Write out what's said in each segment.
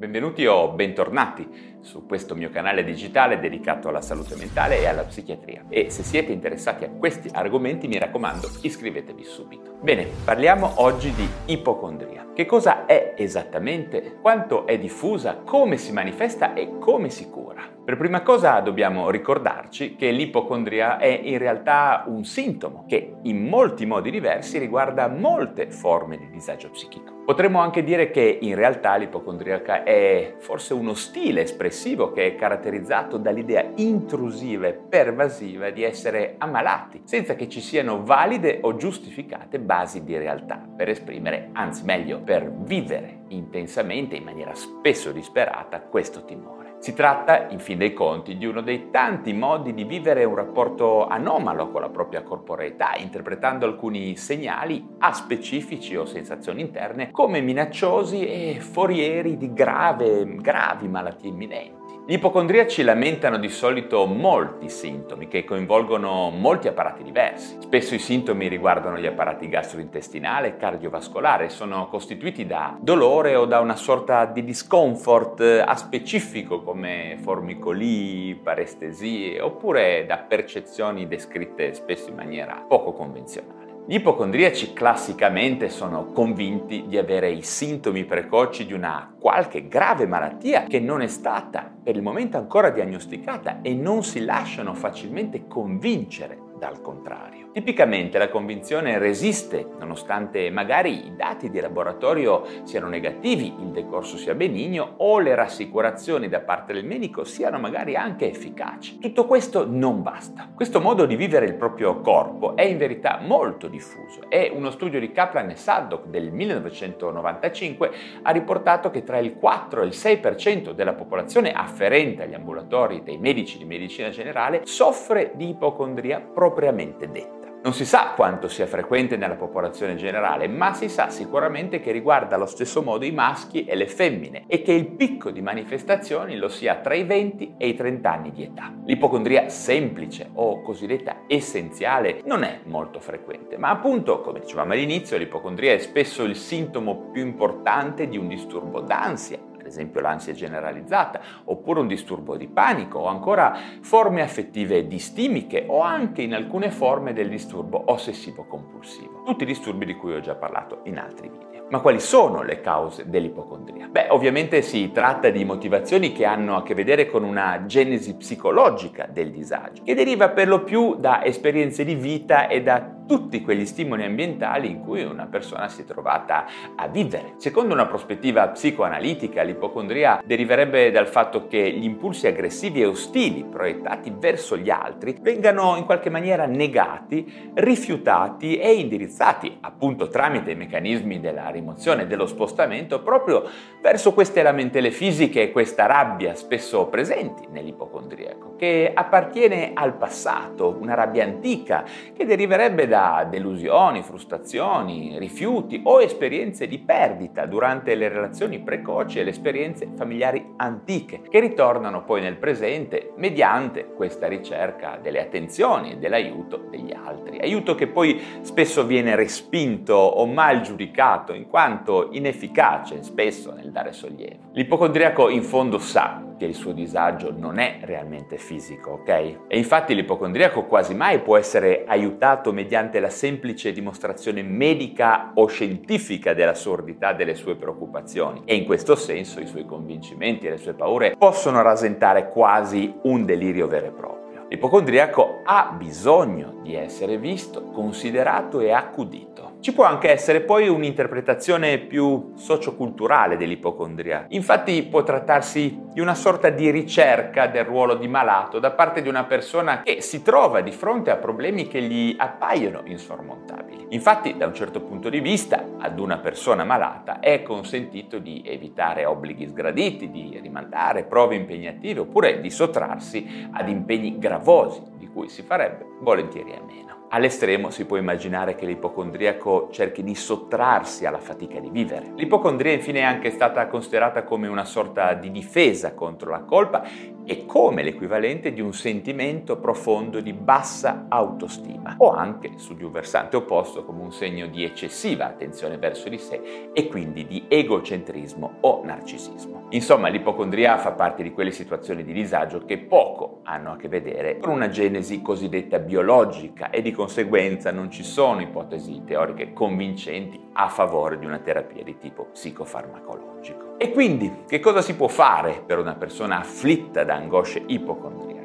Benvenuti o bentornati su questo mio canale digitale dedicato alla salute mentale e alla psichiatria. E se siete interessati a questi argomenti, mi raccomando, iscrivetevi subito. Bene, parliamo oggi di ipocondria. Che cosa è esattamente? Quanto è diffusa? Come si manifesta e come si cura? Per prima cosa dobbiamo ricordarci che l'ipocondria è in realtà un sintomo che in molti modi diversi riguarda molte forme di disagio psichico. Potremmo anche dire che in realtà l'ipocondriaca è forse uno stile espressivo che è caratterizzato dall'idea intrusiva e pervasiva di essere ammalati, senza che ci siano valide o giustificate basi di realtà per esprimere, anzi meglio, per vivere intensamente, in maniera spesso disperata, questo timore. Si tratta, in fin dei conti, di uno dei tanti modi di vivere un rapporto anomalo con la propria corporeità, interpretando alcuni segnali aspecifici o sensazioni interne come minacciosi e forieri di grave, gravi malattie imminenti. Gli ipocondriaci lamentano di solito molti sintomi che coinvolgono molti apparati diversi. Spesso i sintomi riguardano gli apparati gastrointestinale e cardiovascolare e sono costituiti da dolore o da una sorta di discomfort aspecifico come formicolii, parestesie oppure da percezioni descritte spesso in maniera poco convenzionale. Gli ipocondriaci classicamente sono convinti di avere i sintomi precoci di una qualche grave malattia che non è stata per il momento ancora diagnosticata e non si lasciano facilmente convincere dal contrario. Tipicamente la convinzione resiste, nonostante magari i dati di laboratorio siano negativi, il decorso sia benigno o le rassicurazioni da parte del medico siano magari anche efficaci. Tutto questo non basta. Questo modo di vivere il proprio corpo è in verità molto diffuso e uno studio di Kaplan e Saddock del 1995 ha riportato che tra il 4 e il 6% della popolazione afferente agli ambulatori dei medici di medicina generale soffre di ipocondria propriamente detta. Non si sa quanto sia frequente nella popolazione generale, ma si sa sicuramente che riguarda allo stesso modo i maschi e le femmine e che il picco di manifestazioni lo sia tra i 20 e i 30 anni di età. L'ipocondria semplice o cosiddetta essenziale non è molto frequente, ma appunto, come dicevamo all'inizio, l'ipocondria è spesso il sintomo più importante di un disturbo d'ansia esempio l'ansia generalizzata, oppure un disturbo di panico, o ancora forme affettive distimiche, o anche in alcune forme del disturbo ossessivo-compulsivo. Tutti disturbi di cui ho già parlato in altri video. Ma quali sono le cause dell'ipocondria? Beh, ovviamente si tratta di motivazioni che hanno a che vedere con una genesi psicologica del disagio, che deriva per lo più da esperienze di vita e da tutti quegli stimoli ambientali in cui una persona si è trovata a vivere. Secondo una prospettiva psicoanalitica, l'ipocondria deriverebbe dal fatto che gli impulsi aggressivi e ostili proiettati verso gli altri vengano in qualche maniera negati, rifiutati e indirizzati, appunto tramite i meccanismi della rimozione e dello spostamento, proprio verso queste lamentele fisiche e questa rabbia spesso presenti nell'ipocondriaco, che appartiene al passato, una rabbia antica che deriverebbe da da delusioni, frustrazioni, rifiuti o esperienze di perdita durante le relazioni precoci e le esperienze familiari antiche, che ritornano poi nel presente mediante questa ricerca delle attenzioni e dell'aiuto degli altri. Aiuto che poi spesso viene respinto o mal giudicato in quanto inefficace spesso nel dare sollievo. L'ipocondriaco in fondo sa che il suo disagio non è realmente fisico, ok? E infatti l'ipocondriaco quasi mai può essere aiutato mediante la semplice dimostrazione medica o scientifica della sordità delle sue preoccupazioni e in questo senso i suoi convincimenti e le sue paure possono rasentare quasi un delirio vero e proprio. L'ipocondriaco ha bisogno di essere visto, considerato e accudito. Ci può anche essere poi un'interpretazione più socioculturale dell'ipocondria. Infatti può trattarsi di una sorta di ricerca del ruolo di malato da parte di una persona che si trova di fronte a problemi che gli appaiono insormontabili. Infatti, da un certo punto di vista, ad una persona malata è consentito di evitare obblighi sgraditi, di rimandare prove impegnative oppure di sottrarsi ad impegni gravosi di cui si farebbe volentieri a meno. All'estremo si può immaginare che l'ipocondriaco cerchi di sottrarsi alla fatica di vivere. L'ipocondria infine è anche stata considerata come una sorta di difesa contro la colpa e come l'equivalente di un sentimento profondo di bassa autostima o anche su di un versante opposto come un segno di eccessiva attenzione verso di sé e quindi di egocentrismo o narcisismo. Insomma, l'ipocondria fa parte di quelle situazioni di disagio che poco hanno a che vedere con una genesi cosiddetta biologica e di conseguenza non ci sono ipotesi teoriche convincenti a favore di una terapia di tipo psicofarmacologico. E quindi, che cosa si può fare per una persona afflitta da angosce ipocondriache?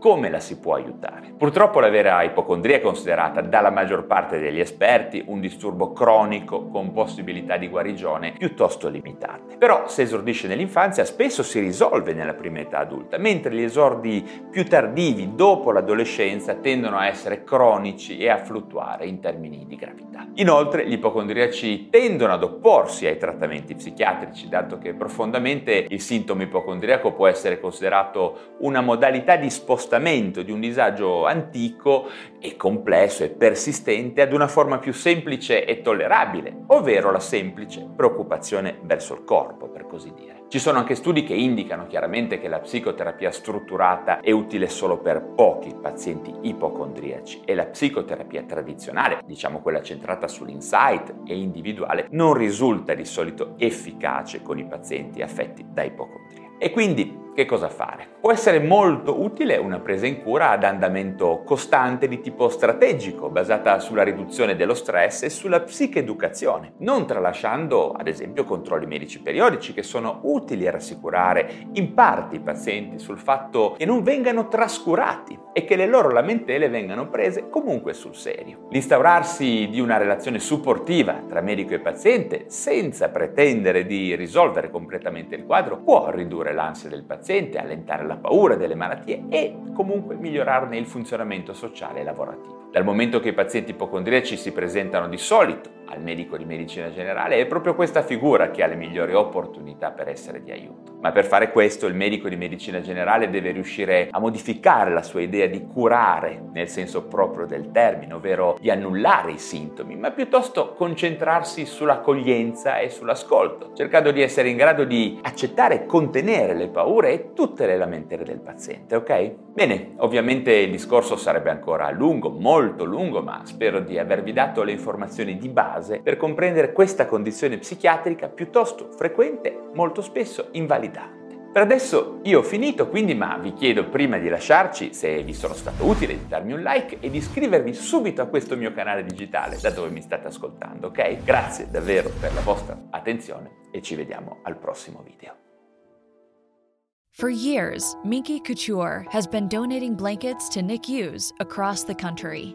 Come la si può aiutare. Purtroppo la vera ipocondria è considerata dalla maggior parte degli esperti un disturbo cronico con possibilità di guarigione piuttosto limitate. Però se esordisce nell'infanzia spesso si risolve nella prima età adulta, mentre gli esordi più tardivi dopo l'adolescenza tendono a essere cronici e a fluttuare in termini di gravità. Inoltre gli ipocondriaci tendono ad opporsi ai trattamenti psichiatrici, dato che profondamente il sintomo ipocondriaco può essere considerato una modalità di spostamento spostamento di un disagio antico e complesso e persistente ad una forma più semplice e tollerabile, ovvero la semplice preoccupazione verso il corpo, per così dire. Ci sono anche studi che indicano chiaramente che la psicoterapia strutturata è utile solo per pochi pazienti ipocondriaci e la psicoterapia tradizionale, diciamo quella centrata sull'insight e individuale, non risulta di solito efficace con i pazienti affetti da ipocondria. E quindi che cosa fare? Può essere molto utile una presa in cura ad andamento costante di tipo strategico, basata sulla riduzione dello stress e sulla psicheducazione, non tralasciando ad esempio controlli medici periodici che sono utili a rassicurare in parte i pazienti sul fatto che non vengano trascurati e che le loro lamentele vengano prese comunque sul serio. L'instaurarsi di una relazione supportiva tra medico e paziente senza pretendere di risolvere completamente il quadro può ridurre l'ansia del paziente paziente, allentare la paura delle malattie e comunque migliorarne il funzionamento sociale e lavorativo. Dal momento che i pazienti ipocondriaci si presentano di solito al medico di medicina generale, è proprio questa figura che ha le migliori opportunità per essere di aiuto. Ma per fare questo il medico di medicina generale deve riuscire a modificare la sua idea di curare nel senso proprio del termine, ovvero di annullare i sintomi, ma piuttosto concentrarsi sull'accoglienza e sull'ascolto, cercando di essere in grado di accettare e contenere le paure e tutte le lamentele del paziente, ok? Bene, ovviamente il discorso sarebbe ancora lungo, molto lungo, ma spero di avervi dato le informazioni di base base per comprendere questa condizione psichiatrica piuttosto frequente, molto spesso invalidante. Per adesso io ho finito, quindi ma vi chiedo prima di lasciarci, se vi sono stato utile, di darmi un like e di iscrivervi subito a questo mio canale digitale da dove mi state ascoltando, ok? Grazie davvero per la vostra attenzione e ci vediamo al prossimo video. For years, Minky Couture has been donating blankets to NICUs across the country.